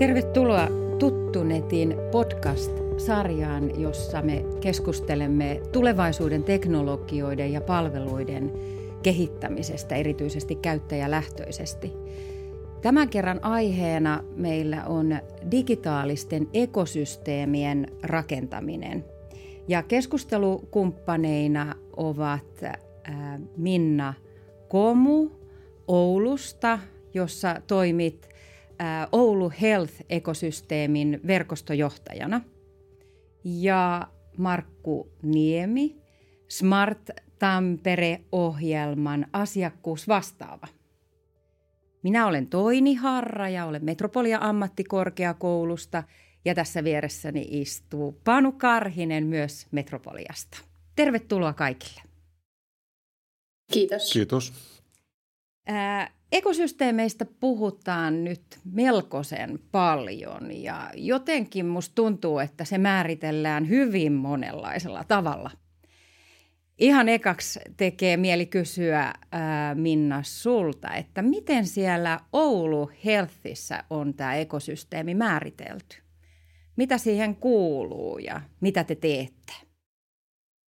Tervetuloa Tuttunetin podcast-sarjaan, jossa me keskustelemme tulevaisuuden teknologioiden ja palveluiden kehittämisestä, erityisesti käyttäjälähtöisesti. Tämän kerran aiheena meillä on digitaalisten ekosysteemien rakentaminen. Ja keskustelukumppaneina ovat Minna Komu Oulusta, jossa toimit Oulu Health-ekosysteemin verkostojohtajana ja Markku Niemi, Smart Tampere-ohjelman asiakkuusvastaava. Minä olen Toini Harra ja olen Metropolia ammattikorkeakoulusta ja tässä vieressäni istuu Panu Karhinen myös Metropoliasta. Tervetuloa kaikille. Kiitos. Kiitos. Ää, ekosysteemeistä puhutaan nyt melkoisen paljon ja jotenkin musta tuntuu, että se määritellään hyvin monenlaisella tavalla. Ihan ekaksi tekee mieli kysyä ää, Minna sulta, että miten siellä Oulu Healthissa on tämä ekosysteemi määritelty? Mitä siihen kuuluu ja mitä te teette?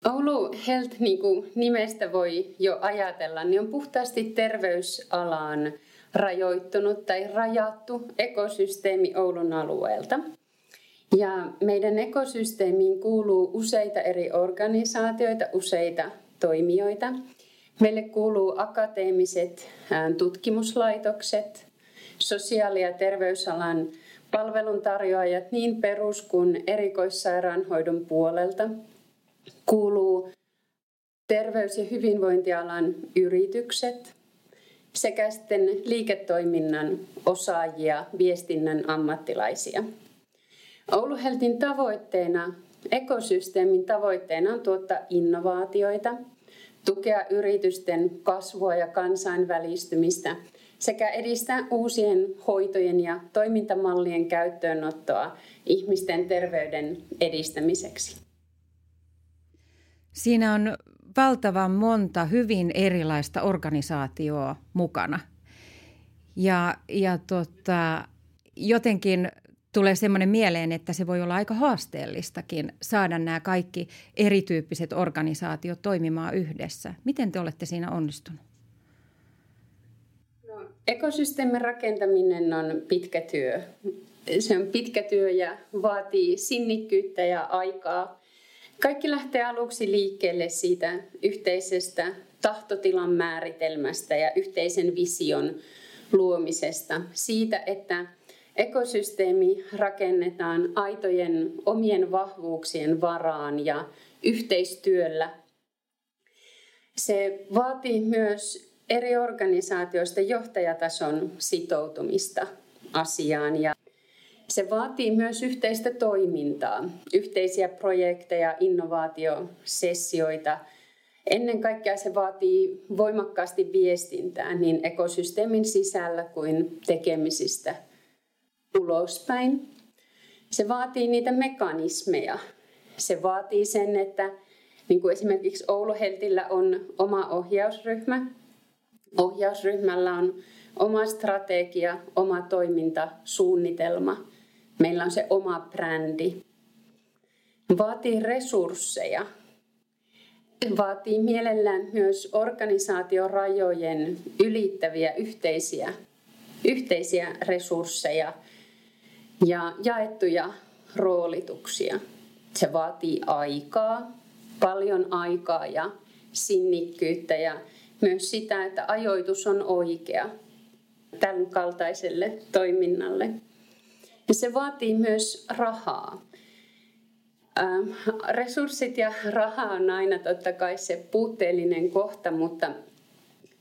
Oulu Health, niin kuin nimestä voi jo ajatella, niin on puhtaasti terveysalaan rajoittunut tai rajattu ekosysteemi Oulun alueelta. Ja meidän ekosysteemiin kuuluu useita eri organisaatioita, useita toimijoita. Meille kuuluu akateemiset tutkimuslaitokset, sosiaali- ja terveysalan palveluntarjoajat niin perus- kuin erikoissairaanhoidon puolelta – kuuluu terveys- ja hyvinvointialan yritykset sekä sitten liiketoiminnan osaajia, viestinnän ammattilaisia. Oulu Heltin tavoitteena, ekosysteemin tavoitteena on tuottaa innovaatioita, tukea yritysten kasvua ja kansainvälistymistä sekä edistää uusien hoitojen ja toimintamallien käyttöönottoa ihmisten terveyden edistämiseksi. Siinä on valtavan monta hyvin erilaista organisaatioa mukana. Ja, ja tota, jotenkin tulee semmoinen mieleen, että se voi olla aika haasteellistakin saada nämä kaikki erityyppiset organisaatiot toimimaan yhdessä. Miten te olette siinä onnistunut? No, ekosysteemin rakentaminen on pitkä työ. Se on pitkä työ ja vaatii sinnikkyyttä ja aikaa kaikki lähtee aluksi liikkeelle siitä yhteisestä tahtotilan määritelmästä ja yhteisen vision luomisesta. Siitä, että ekosysteemi rakennetaan aitojen omien vahvuuksien varaan ja yhteistyöllä. Se vaatii myös eri organisaatioista johtajatason sitoutumista asiaan ja se vaatii myös yhteistä toimintaa, yhteisiä projekteja, innovaatiosessioita. Ennen kaikkea se vaatii voimakkaasti viestintää niin ekosysteemin sisällä kuin tekemisistä ulospäin. Se vaatii niitä mekanismeja. Se vaatii sen, että niin kuin esimerkiksi Oulu Heltillä on oma ohjausryhmä. Ohjausryhmällä on oma strategia, oma toimintasuunnitelma – Meillä on se oma brändi. Vaatii resursseja. Vaatii mielellään myös organisaatiorajojen ylittäviä yhteisiä, yhteisiä resursseja ja jaettuja roolituksia. Se vaatii aikaa, paljon aikaa ja sinnikkyyttä ja myös sitä, että ajoitus on oikea tämän kaltaiselle toiminnalle. Ja se vaatii myös rahaa. Ähm, resurssit ja raha on aina totta kai se puutteellinen kohta, mutta,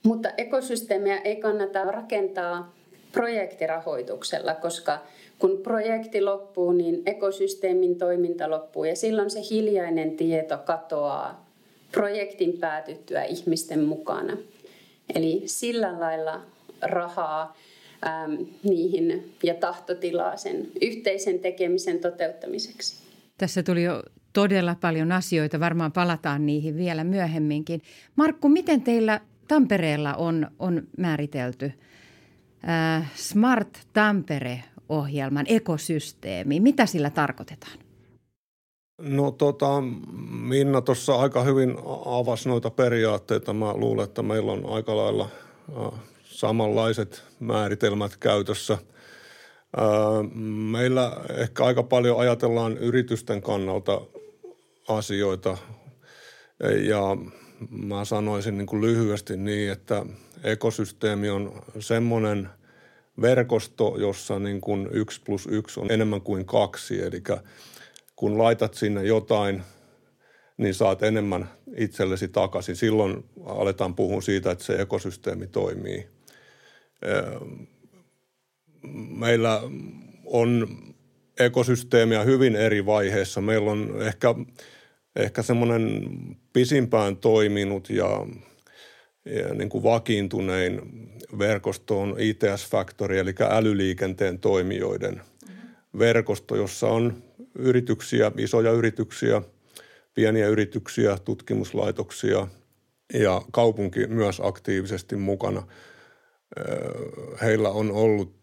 mutta ekosysteemiä ei kannata rakentaa projektirahoituksella, koska kun projekti loppuu, niin ekosysteemin toiminta loppuu ja silloin se hiljainen tieto katoaa projektin päätyttyä ihmisten mukana. Eli sillä lailla rahaa ähm, niihin ja tahtotilaa sen yhteisen tekemisen toteuttamiseksi. Tässä tuli jo todella paljon asioita, varmaan palataan niihin vielä myöhemminkin. Markku, miten teillä Tampereella on, on määritelty äh, Smart Tampere ohjelman ekosysteemi. Mitä sillä tarkoitetaan? No tota, Minna tuossa aika hyvin avasi noita periaatteita. Mä luulen, että meillä on aika lailla samanlaiset määritelmät käytössä. Meillä ehkä aika paljon ajatellaan yritysten kannalta asioita ja mä sanoisin niin kuin lyhyesti niin, että ekosysteemi on semmoinen verkosto, jossa niin kuin yksi plus yksi on enemmän kuin kaksi. Eli kun laitat sinne jotain, niin saat enemmän itsellesi takaisin. Silloin aletaan puhua siitä, että se ekosysteemi toimii. Meillä on ekosysteemiä hyvin eri vaiheissa. Meillä on ehkä, ehkä semmoinen pisimpään toiminut ja, ja niin kuin vakiintunein verkosto on ITS Factory, eli älyliikenteen toimijoiden verkosto, jossa on yrityksiä, isoja yrityksiä, pieniä yrityksiä, tutkimuslaitoksia ja kaupunki myös aktiivisesti mukana. Heillä on ollut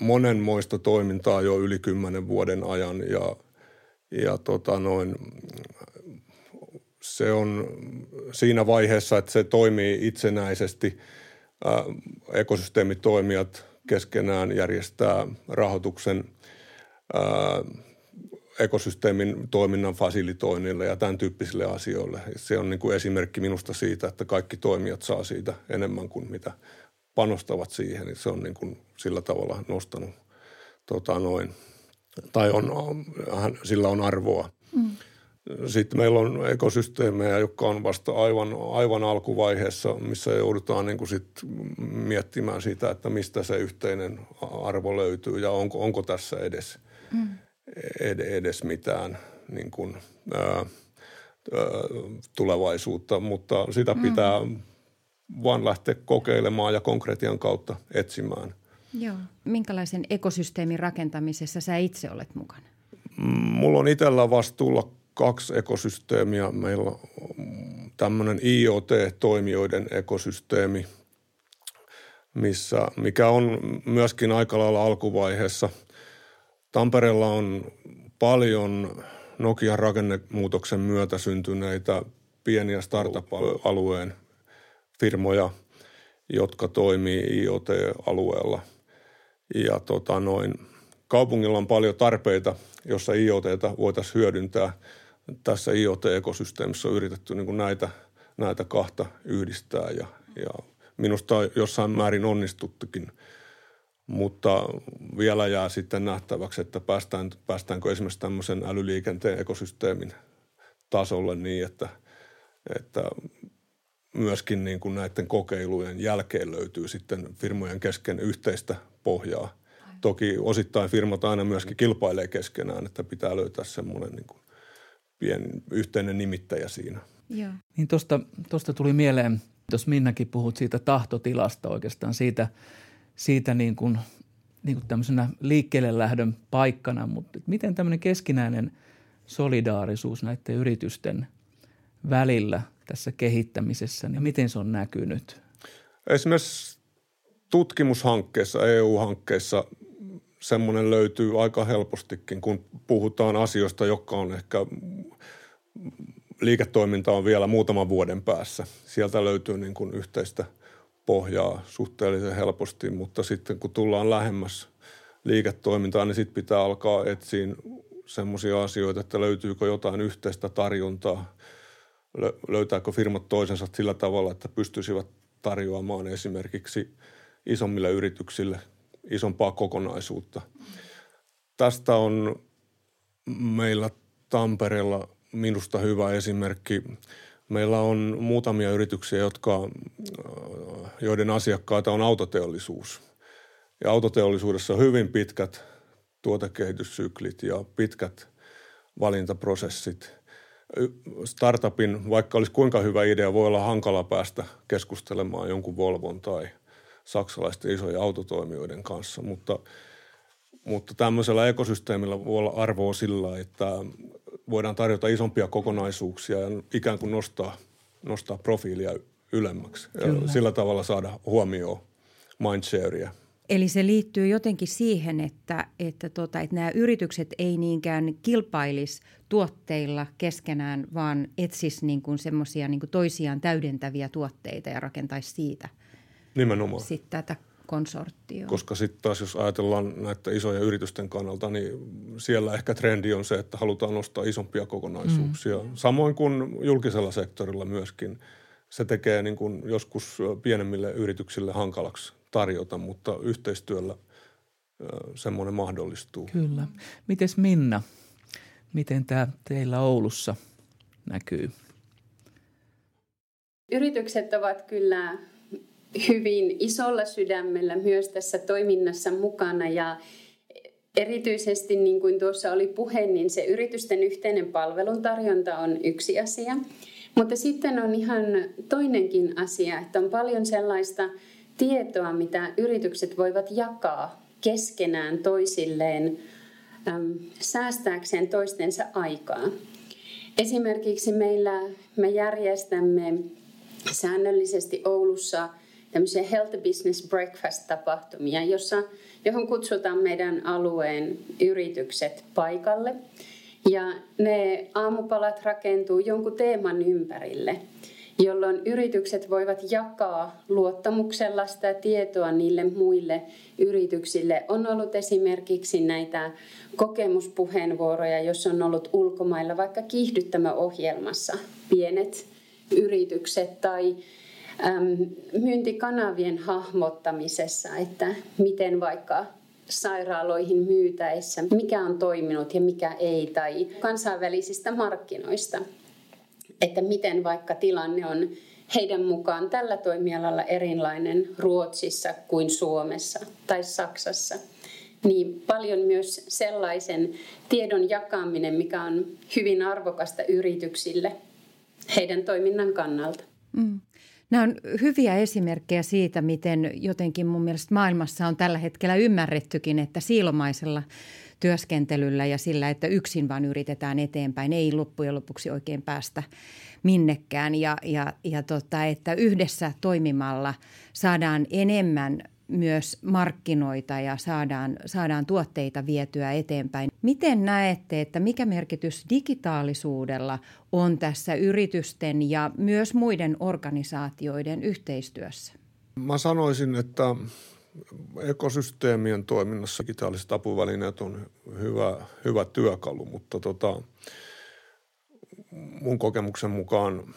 monenmoista toimintaa jo yli kymmenen vuoden ajan ja, ja tota noin, se on siinä vaiheessa, että se toimii itsenäisesti. Ekosysteemitoimijat keskenään järjestää rahoituksen ekosysteemin toiminnan fasilitoinnille ja tämän tyyppisille asioille. Se on niin kuin esimerkki minusta siitä, että kaikki toimijat saa siitä enemmän kuin mitä panostavat siihen. Se on niin kuin sillä tavalla nostanut tota noin, tai on, sillä on arvoa. Mm. Sitten meillä on ekosysteemejä, jotka on vasta aivan, aivan alkuvaiheessa, missä joudutaan niin kuin sit miettimään sitä, että mistä se yhteinen arvo löytyy ja onko, onko tässä edes, mm. edes mitään niin kuin, ää, tulevaisuutta, mutta sitä mm. pitää mm. Vaan lähteä kokeilemaan ja konkretian kautta etsimään. Joo. Minkälaisen ekosysteemin rakentamisessa sä itse olet mukana? Mulla on itsellä vastuulla kaksi ekosysteemiä. Meillä on tämmöinen IoT-toimijoiden ekosysteemi, missä, mikä on myöskin aika lailla alkuvaiheessa. Tampereella on paljon Nokian rakennemuutoksen myötä syntyneitä pieniä startup-alueen firmoja, jotka toimii IoT-alueella. Ja tota noin, kaupungilla on paljon tarpeita, jossa IoTta voitaisiin hyödyntää – tässä IoT-ekosysteemissä on yritetty niin näitä, näitä kahta yhdistää ja, ja minusta jossain määrin onnistuttukin. Mutta vielä jää sitten nähtäväksi, että päästään, päästäänkö esimerkiksi tämmöisen älyliikenteen ekosysteemin tasolle niin, että, että myöskin niin kuin näiden kokeilujen jälkeen löytyy sitten firmojen kesken yhteistä pohjaa. Toki osittain firmat aina myöskin kilpailee keskenään, että pitää löytää semmoinen niin kuin pien yhteinen nimittäjä siinä. Joo. Niin tuosta, tuosta tuli mieleen, jos Minnakin puhut siitä tahtotilasta oikeastaan, siitä, siitä niin kuin, niin kuin tämmöisenä liikkeelle lähdön paikkana, mutta miten tämmöinen keskinäinen solidaarisuus näiden yritysten välillä tässä kehittämisessä, niin miten se on näkynyt? Esimerkiksi tutkimushankkeessa, EU-hankkeessa semmoinen löytyy aika helpostikin, kun puhutaan asioista, jotka on ehkä liiketoiminta on vielä muutaman vuoden päässä. Sieltä löytyy niin kuin yhteistä pohjaa suhteellisen helposti, mutta sitten kun tullaan lähemmäs liiketoimintaa, niin sitten pitää alkaa etsiä semmoisia asioita, että löytyykö jotain yhteistä tarjontaa, löytääkö firmat toisensa sillä tavalla, että pystyisivät tarjoamaan esimerkiksi isommille yrityksille isompaa kokonaisuutta. Tästä on meillä Tampereella minusta hyvä esimerkki. Meillä on muutamia yrityksiä, jotka, joiden asiakkaita on autoteollisuus. Ja autoteollisuudessa on hyvin pitkät tuotekehityssyklit ja pitkät valintaprosessit. Startupin, vaikka olisi kuinka hyvä idea, voi olla hankala päästä keskustelemaan jonkun Volvon tai – saksalaisten isojen autotoimijoiden kanssa, mutta, mutta tämmöisellä ekosysteemillä voi olla arvoa sillä, että voidaan tarjota isompia kokonaisuuksia ja ikään kuin nostaa, nostaa profiilia ylemmäksi. Ja sillä tavalla saada huomioon mindshareia. Eli se liittyy jotenkin siihen, että, että, tota, että nämä yritykset ei niinkään kilpailisi tuotteilla keskenään, vaan etsisi niin kuin semmoisia niin kuin toisiaan täydentäviä tuotteita ja rakentaisi siitä Nimenomaan. sitten tätä konsorttioon. Koska sitten taas jos ajatellaan näitä isoja yritysten kannalta, niin siellä ehkä trendi on se, että halutaan nostaa isompia kokonaisuuksia. Mm. Samoin kuin julkisella sektorilla myöskin. Se tekee niin kuin joskus pienemmille yrityksille hankalaksi tarjota, mutta yhteistyöllä semmoinen mahdollistuu. Kyllä. Mites Minna, miten tämä teillä Oulussa näkyy? Yritykset ovat kyllä hyvin isolla sydämellä myös tässä toiminnassa mukana ja erityisesti niin kuin tuossa oli puhe, niin se yritysten yhteinen palveluntarjonta on yksi asia. Mutta sitten on ihan toinenkin asia, että on paljon sellaista tietoa, mitä yritykset voivat jakaa keskenään toisilleen äm, säästääkseen toistensa aikaa. Esimerkiksi meillä me järjestämme säännöllisesti Oulussa – tämmöisiä Health Business Breakfast-tapahtumia, jossa, johon kutsutaan meidän alueen yritykset paikalle. Ja ne aamupalat rakentuu jonkun teeman ympärille, jolloin yritykset voivat jakaa luottamuksella sitä tietoa niille muille yrityksille. On ollut esimerkiksi näitä kokemuspuheenvuoroja, jos on ollut ulkomailla vaikka kiihdyttämöohjelmassa pienet yritykset tai myyntikanavien hahmottamisessa, että miten vaikka sairaaloihin myytäessä, mikä on toiminut ja mikä ei, tai kansainvälisistä markkinoista, että miten vaikka tilanne on heidän mukaan tällä toimialalla erilainen Ruotsissa kuin Suomessa tai Saksassa. Niin paljon myös sellaisen tiedon jakaminen, mikä on hyvin arvokasta yrityksille heidän toiminnan kannalta. Mm. Nämä on hyviä esimerkkejä siitä, miten jotenkin mun mielestä maailmassa on tällä hetkellä ymmärrettykin, että siilomaisella työskentelyllä ja sillä, että yksin vaan yritetään eteenpäin, ei loppujen lopuksi oikein päästä minnekään. Ja, ja, ja tota, että yhdessä toimimalla saadaan enemmän myös markkinoita ja saadaan, saadaan tuotteita vietyä eteenpäin. Miten näette, että mikä merkitys digitaalisuudella on tässä yritysten ja myös muiden organisaatioiden yhteistyössä? Mä sanoisin, että ekosysteemien toiminnassa digitaaliset apuvälineet on hyvä, hyvä työkalu, mutta tota, mun kokemuksen mukaan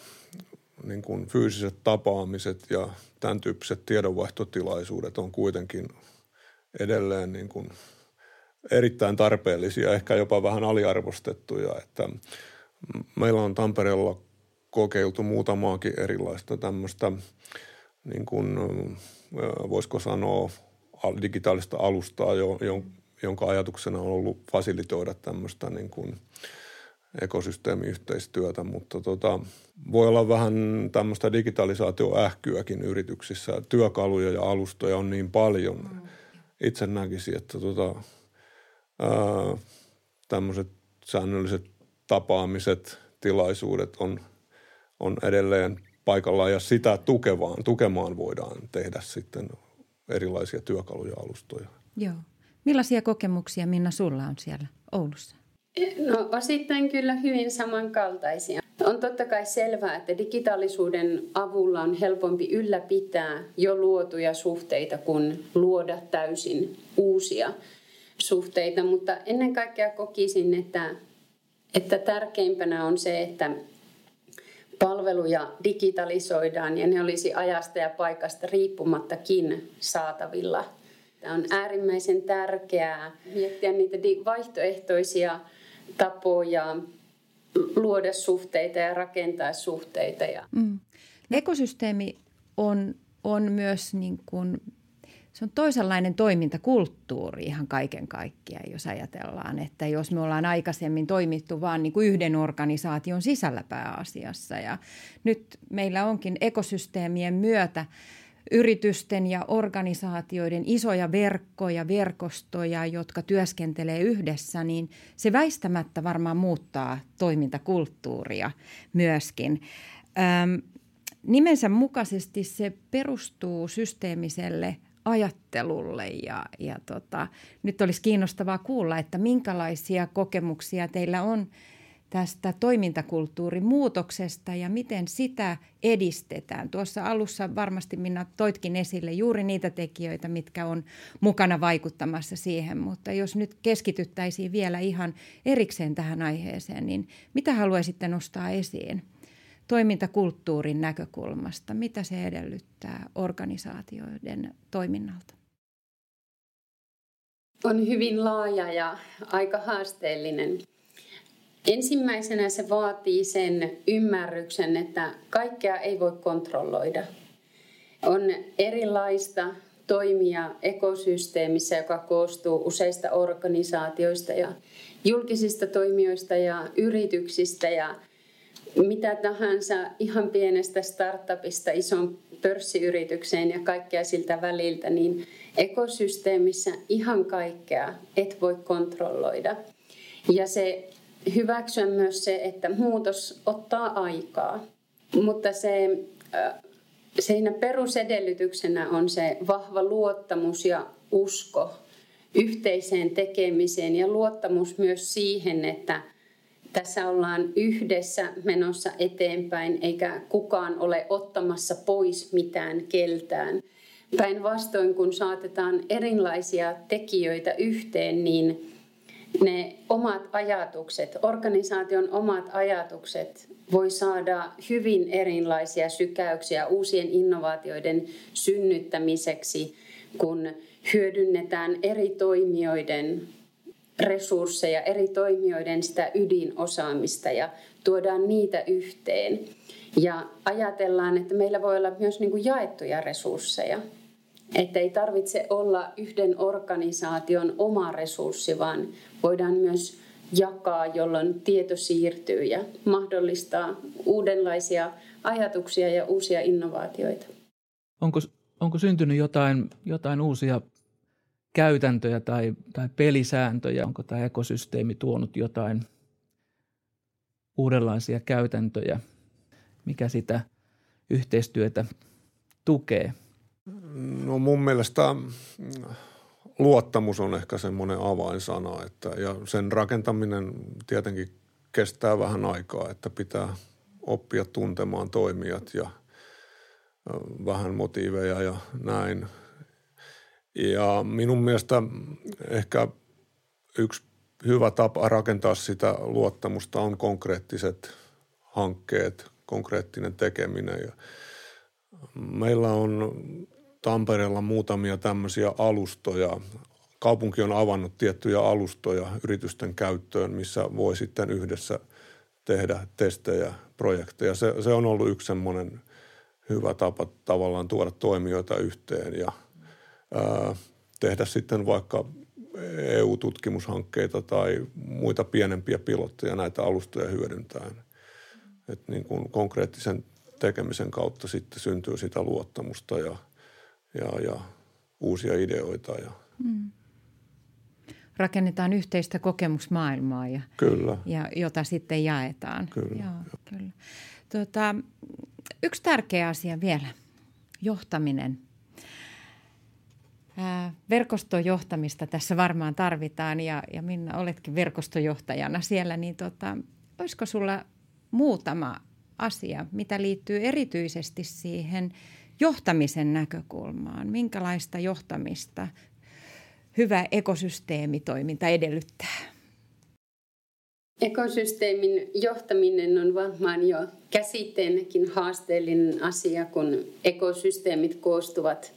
niin kuin fyysiset tapaamiset ja tämän tyyppiset tiedonvaihtotilaisuudet on kuitenkin edelleen niin kuin erittäin tarpeellisia, ehkä jopa vähän aliarvostettuja. Että meillä on Tampereella kokeiltu muutamaakin erilaista tämmöistä, niin kuin, voisiko sanoa, digitaalista alustaa, jonka ajatuksena on ollut fasilitoida tämmöistä niin kuin – ekosysteemiyhteistyötä, mutta tota, voi olla vähän tämmöistä digitalisaatioähkyäkin yrityksissä. Työkaluja ja alustoja on niin paljon. Mm. Itse näkisin, että tota, tämmöiset säännölliset tapaamiset, tilaisuudet on, on edelleen paikallaan ja sitä tukevaan, tukemaan voidaan tehdä sitten erilaisia työkaluja ja alustoja. Joo. Millaisia kokemuksia Minna sulla on siellä Oulussa? No osittain kyllä hyvin samankaltaisia. On totta kai selvää, että digitaalisuuden avulla on helpompi ylläpitää jo luotuja suhteita kuin luoda täysin uusia suhteita, mutta ennen kaikkea kokisin, että, että tärkeimpänä on se, että palveluja digitalisoidaan ja ne olisi ajasta ja paikasta riippumattakin saatavilla. Tämä on äärimmäisen tärkeää miettiä niitä vaihtoehtoisia tapoja luoda suhteita ja rakentaa suhteita. Ja. Mm. Ekosysteemi on, on myös niin kuin, se on toisenlainen toimintakulttuuri ihan kaiken kaikkiaan, jos ajatellaan, että jos me ollaan aikaisemmin toimittu vain niin yhden organisaation sisällä pääasiassa ja nyt meillä onkin ekosysteemien myötä – yritysten ja organisaatioiden isoja verkkoja, verkostoja, jotka työskentelee yhdessä, niin se väistämättä varmaan muuttaa toimintakulttuuria myöskin. Öm, nimensä mukaisesti se perustuu systeemiselle ajattelulle ja, ja tota, nyt olisi kiinnostavaa kuulla, että minkälaisia kokemuksia teillä on tästä toimintakulttuurin muutoksesta ja miten sitä edistetään. Tuossa alussa varmasti Minna toitkin esille juuri niitä tekijöitä, mitkä on mukana vaikuttamassa siihen, mutta jos nyt keskityttäisiin vielä ihan erikseen tähän aiheeseen, niin mitä haluaisitte nostaa esiin toimintakulttuurin näkökulmasta? Mitä se edellyttää organisaatioiden toiminnalta? On hyvin laaja ja aika haasteellinen Ensimmäisenä se vaatii sen ymmärryksen, että kaikkea ei voi kontrolloida. On erilaista toimia ekosysteemissä, joka koostuu useista organisaatioista ja julkisista toimijoista ja yrityksistä ja mitä tahansa ihan pienestä startupista ison pörssiyritykseen ja kaikkea siltä väliltä, niin ekosysteemissä ihan kaikkea et voi kontrolloida. Ja se hyväksyä myös se, että muutos ottaa aikaa, mutta se, siinä perusedellytyksenä on se vahva luottamus ja usko yhteiseen tekemiseen ja luottamus myös siihen, että tässä ollaan yhdessä menossa eteenpäin eikä kukaan ole ottamassa pois mitään keltään. Päinvastoin kun saatetaan erilaisia tekijöitä yhteen, niin ne omat ajatukset, organisaation omat ajatukset voi saada hyvin erilaisia sykäyksiä uusien innovaatioiden synnyttämiseksi, kun hyödynnetään eri toimijoiden resursseja, eri toimijoiden sitä ydinosaamista ja tuodaan niitä yhteen. Ja ajatellaan, että meillä voi olla myös niin kuin jaettuja resursseja. Että ei tarvitse olla yhden organisaation oma resurssi, vaan voidaan myös jakaa, jolloin tieto siirtyy ja mahdollistaa uudenlaisia ajatuksia ja uusia innovaatioita. Onko, onko syntynyt jotain, jotain uusia käytäntöjä tai, tai pelisääntöjä? Onko tämä ekosysteemi tuonut jotain uudenlaisia käytäntöjä? Mikä sitä yhteistyötä tukee? No mun mielestä luottamus on ehkä semmoinen avainsana, että, ja sen rakentaminen tietenkin kestää vähän aikaa, että pitää oppia tuntemaan toimijat ja vähän motiiveja ja näin. Ja minun mielestä ehkä yksi hyvä tapa rakentaa sitä luottamusta on konkreettiset hankkeet, konkreettinen tekeminen. Ja meillä on Tampereella muutamia tämmöisiä alustoja. Kaupunki on avannut tiettyjä alustoja yritysten käyttöön, missä voi sitten yhdessä tehdä testejä, projekteja. Se, se on ollut yksi semmoinen hyvä tapa tavallaan tuoda toimijoita yhteen ja ää, tehdä sitten vaikka EU-tutkimushankkeita tai muita pienempiä pilotteja näitä alustoja hyödyntäen. Et niin kuin konkreettisen tekemisen kautta sitten syntyy sitä luottamusta ja – ja, ja uusia ideoita. Ja. Mm. Rakennetaan yhteistä kokemusmaailmaa, ja, kyllä. Ja, jota sitten jaetaan. Kyllä. Joo, kyllä. Tuota, yksi tärkeä asia vielä, johtaminen. Verkostojohtamista tässä varmaan tarvitaan ja, ja Minna oletkin verkostojohtajana siellä, niin tota, olisiko sulla muutama asia, mitä liittyy erityisesti siihen – johtamisen näkökulmaan. Minkälaista johtamista hyvä ekosysteemitoiminta edellyttää? Ekosysteemin johtaminen on varmaan jo käsitteenäkin haasteellinen asia, kun ekosysteemit koostuvat,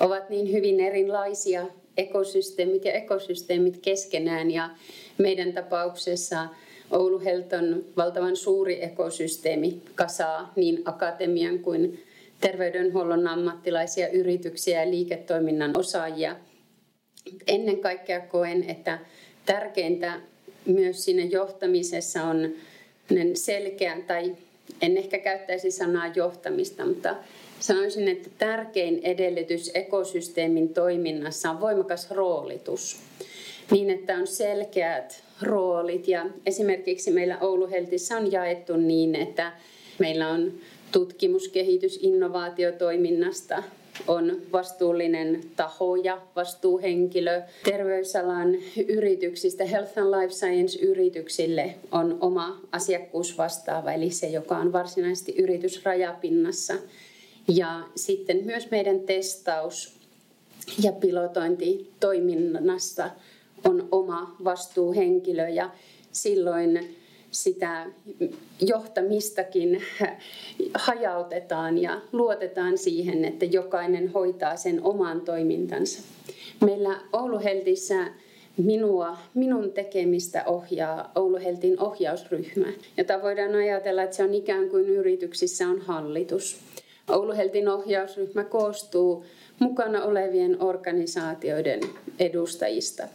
ovat niin hyvin erilaisia ekosysteemit ja ekosysteemit keskenään. Ja meidän tapauksessa Oulu Helton valtavan suuri ekosysteemi kasaa niin akatemian kuin terveydenhuollon ammattilaisia, yrityksiä ja liiketoiminnan osaajia. Ennen kaikkea koen, että tärkeintä myös siinä johtamisessa on selkeä, tai en ehkä käyttäisi sanaa johtamista, mutta sanoisin, että tärkein edellytys ekosysteemin toiminnassa on voimakas roolitus. Niin, että on selkeät roolit ja esimerkiksi meillä Oulu Heltissä on jaettu niin, että meillä on tutkimus-, kehitys-, innovaatiotoiminnasta on vastuullinen taho ja vastuuhenkilö. Terveysalan yrityksistä Health and Life Science-yrityksille on oma asiakkuusvastaava, eli se, joka on varsinaisesti yritysrajapinnassa. Ja sitten myös meidän testaus- ja pilotointitoiminnassa on oma vastuuhenkilö ja silloin sitä johtamistakin hajautetaan ja luotetaan siihen, että jokainen hoitaa sen oman toimintansa. Meillä Ouluheltissä minua, minun tekemistä ohjaa Ouluheltin ohjausryhmä, jota voidaan ajatella, että se on ikään kuin yrityksissä on hallitus. Ouluheltin ohjausryhmä koostuu mukana olevien organisaatioiden edustajista.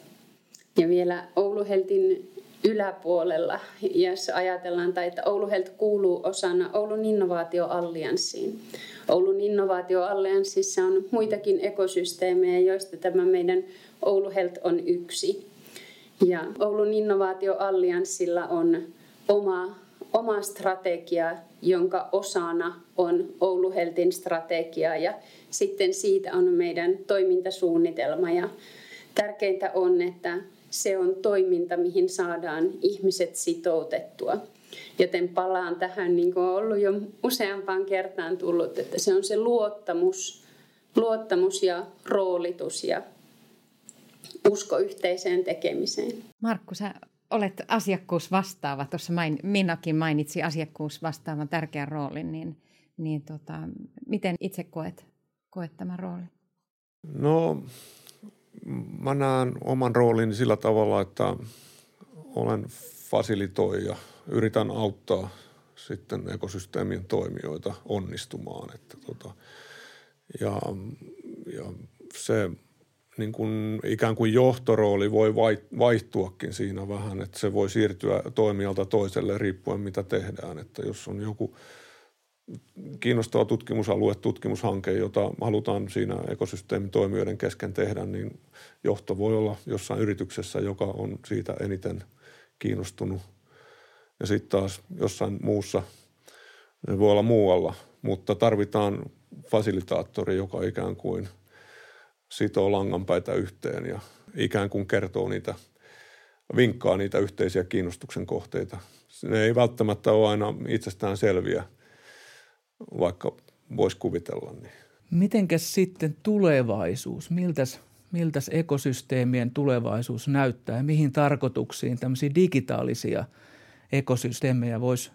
Ja vielä Ouluheltin yläpuolella, jos ajatellaan, tai että Oulu Health kuuluu osana Oulun innovaatioallianssiin. Oulun innovaatioallianssissa on muitakin ekosysteemejä, joista tämä meidän Oulu Health on yksi. Ja Oulun innovaatioallianssilla on oma, oma strategia, jonka osana on Oulu Healthin strategia ja sitten siitä on meidän toimintasuunnitelma. Ja tärkeintä on, että se on toiminta, mihin saadaan ihmiset sitoutettua. Joten palaan tähän, niin kuin on ollut jo useampaan kertaan tullut, että se on se luottamus, luottamus ja roolitus ja usko yhteiseen tekemiseen. Markku, sä olet asiakkuusvastaava. Tuossa main, Minnakin mainitsi asiakkuusvastaavan tärkeän roolin, niin, niin tota, miten itse koet, koet tämän roolin? No mä näen oman roolini sillä tavalla, että olen fasilitoija. Yritän auttaa sitten ekosysteemien toimijoita onnistumaan. Että tota, ja, ja se niin kuin ikään kuin johtorooli voi vaihtuakin siinä vähän, että se voi siirtyä toimijalta toiselle riippuen mitä tehdään. Että jos on joku – kiinnostava tutkimusalue, tutkimushanke, jota halutaan siinä ekosysteemitoimijoiden kesken tehdä, niin johto voi olla jossain yrityksessä, joka on siitä eniten kiinnostunut. Ja sitten taas jossain muussa, ne voi olla muualla, mutta tarvitaan fasilitaattori, joka ikään kuin sitoo langanpäitä yhteen ja ikään kuin kertoo niitä, vinkkaa niitä yhteisiä kiinnostuksen kohteita. Ne ei välttämättä ole aina itsestään selviä – vaikka voisi kuvitella. Niin. Mitenkäs sitten tulevaisuus? Miltäs, miltäs ekosysteemien tulevaisuus näyttää ja mihin tarkoituksiin tämmöisiä digitaalisia ekosysteemejä voisi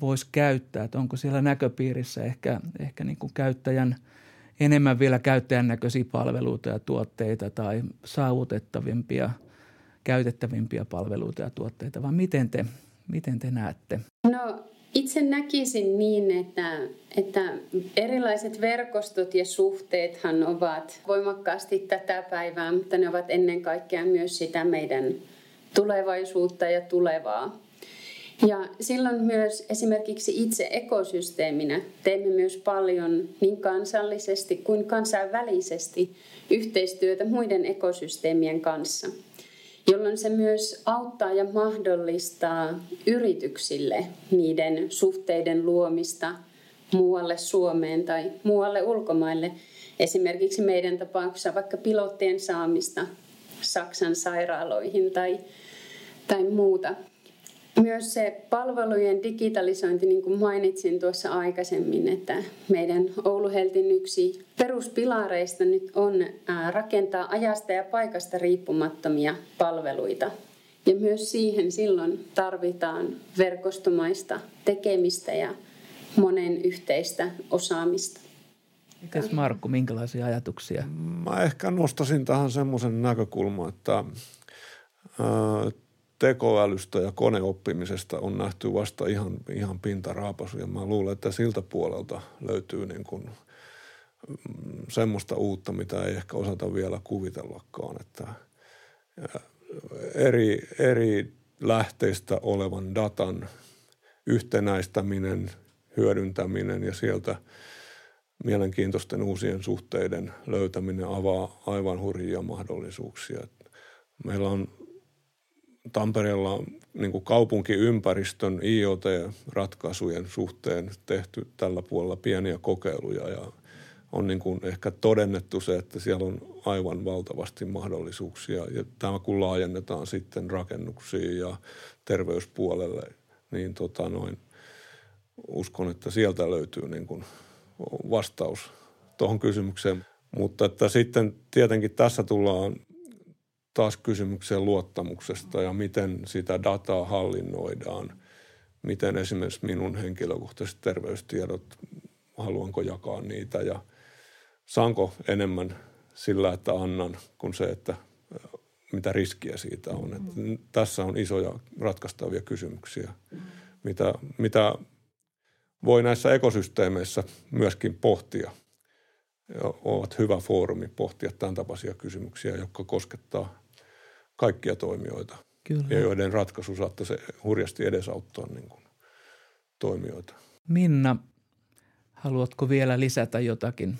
vois käyttää? Että onko siellä näköpiirissä ehkä, ehkä niin kuin käyttäjän enemmän vielä käyttäjän näköisiä palveluita ja tuotteita tai saavutettavimpia, käytettävimpiä palveluita ja tuotteita, vai miten te, miten te näette? No itse näkisin niin, että, että erilaiset verkostot ja suhteethan ovat voimakkaasti tätä päivää, mutta ne ovat ennen kaikkea myös sitä meidän tulevaisuutta ja tulevaa. Ja silloin myös esimerkiksi itse ekosysteeminä teemme myös paljon niin kansallisesti kuin kansainvälisesti yhteistyötä muiden ekosysteemien kanssa – jolloin se myös auttaa ja mahdollistaa yrityksille niiden suhteiden luomista muualle Suomeen tai muualle ulkomaille. Esimerkiksi meidän tapauksessa vaikka pilottien saamista Saksan sairaaloihin tai, tai muuta myös se palvelujen digitalisointi, niin kuin mainitsin tuossa aikaisemmin, että meidän Oulu Heltin yksi peruspilareista nyt on rakentaa ajasta ja paikasta riippumattomia palveluita. Ja myös siihen silloin tarvitaan verkostomaista tekemistä ja monen yhteistä osaamista. Mitäs Markku, minkälaisia ajatuksia? Mä ehkä nostasin tähän semmoisen näkökulman, että tekoälystä ja koneoppimisesta on nähty vasta ihan, ihan pintaraapasu. Ja mä luulen, että siltä puolelta löytyy niin kuin mm, semmoista uutta, mitä ei ehkä osata vielä kuvitellakaan. Että eri, eri lähteistä olevan datan yhtenäistäminen, hyödyntäminen ja sieltä mielenkiintoisten uusien suhteiden löytäminen avaa aivan hurjia mahdollisuuksia. Meillä on Tampereella niin kaupunkiympäristön IoT-ratkaisujen suhteen tehty tällä puolella pieniä kokeiluja ja on niin kuin ehkä todennettu se, että siellä on aivan valtavasti mahdollisuuksia. Ja tämä kun laajennetaan sitten rakennuksiin ja terveyspuolelle, niin tota noin, uskon, että sieltä löytyy niin kuin vastaus tuohon kysymykseen. Mutta että sitten tietenkin tässä tullaan taas kysymykseen luottamuksesta ja miten sitä dataa hallinnoidaan. Miten esimerkiksi minun henkilökohtaiset terveystiedot, haluanko jakaa niitä ja saanko enemmän sillä, että annan, kuin se, että mitä riskiä siitä on. Että tässä on isoja ratkaistavia kysymyksiä, mitä, mitä voi näissä ekosysteemeissä myöskin pohtia. Ovat hyvä foorumi pohtia tämän tapaisia kysymyksiä, jotka koskettaa kaikkia toimijoita. Kyllä. Ja joiden ratkaisu saattaisi hurjasti edesauttaa niin kuin toimijoita. Minna, haluatko vielä lisätä jotakin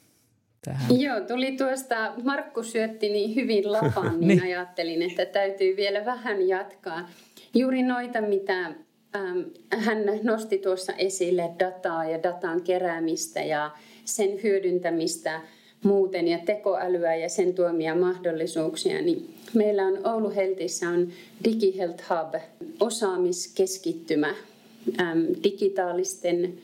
tähän? Joo, tuli tuosta, Markku syötti niin hyvin lapaan, niin, niin ajattelin, että täytyy vielä vähän jatkaa. Juuri noita, mitä Ähm, hän nosti tuossa esille dataa ja datan keräämistä ja sen hyödyntämistä muuten ja tekoälyä ja sen tuomia mahdollisuuksia, niin meillä on Oulu Heltissä on DigiHealth Hub, osaamiskeskittymä digitaalisten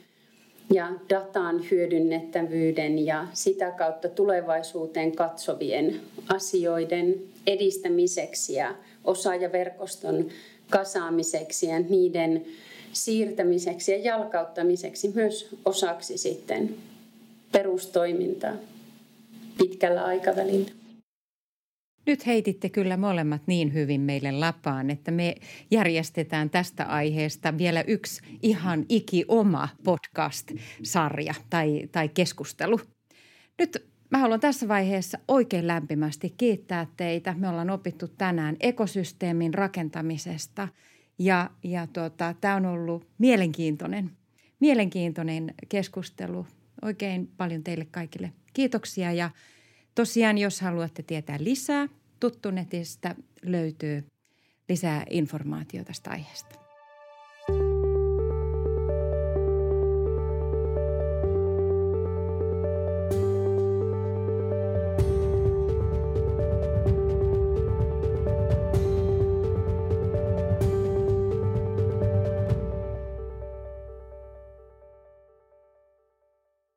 ja datan hyödynnettävyyden ja sitä kautta tulevaisuuteen katsovien asioiden edistämiseksi ja osaajaverkoston kasaamiseksi ja niiden siirtämiseksi ja jalkauttamiseksi myös osaksi sitten perustoimintaa pitkällä aikavälillä. Nyt heititte kyllä molemmat niin hyvin meille lapaan, että me järjestetään tästä aiheesta vielä yksi ihan iki oma podcast-sarja tai, tai keskustelu. Nyt Mä haluan tässä vaiheessa oikein lämpimästi kiittää teitä. Me ollaan opittu tänään ekosysteemin rakentamisesta ja, ja tota, tämä on ollut mielenkiintoinen, mielenkiintoinen keskustelu. Oikein paljon teille kaikille kiitoksia ja tosiaan jos haluatte tietää lisää, Tuttunetistä löytyy lisää informaatiota tästä aiheesta.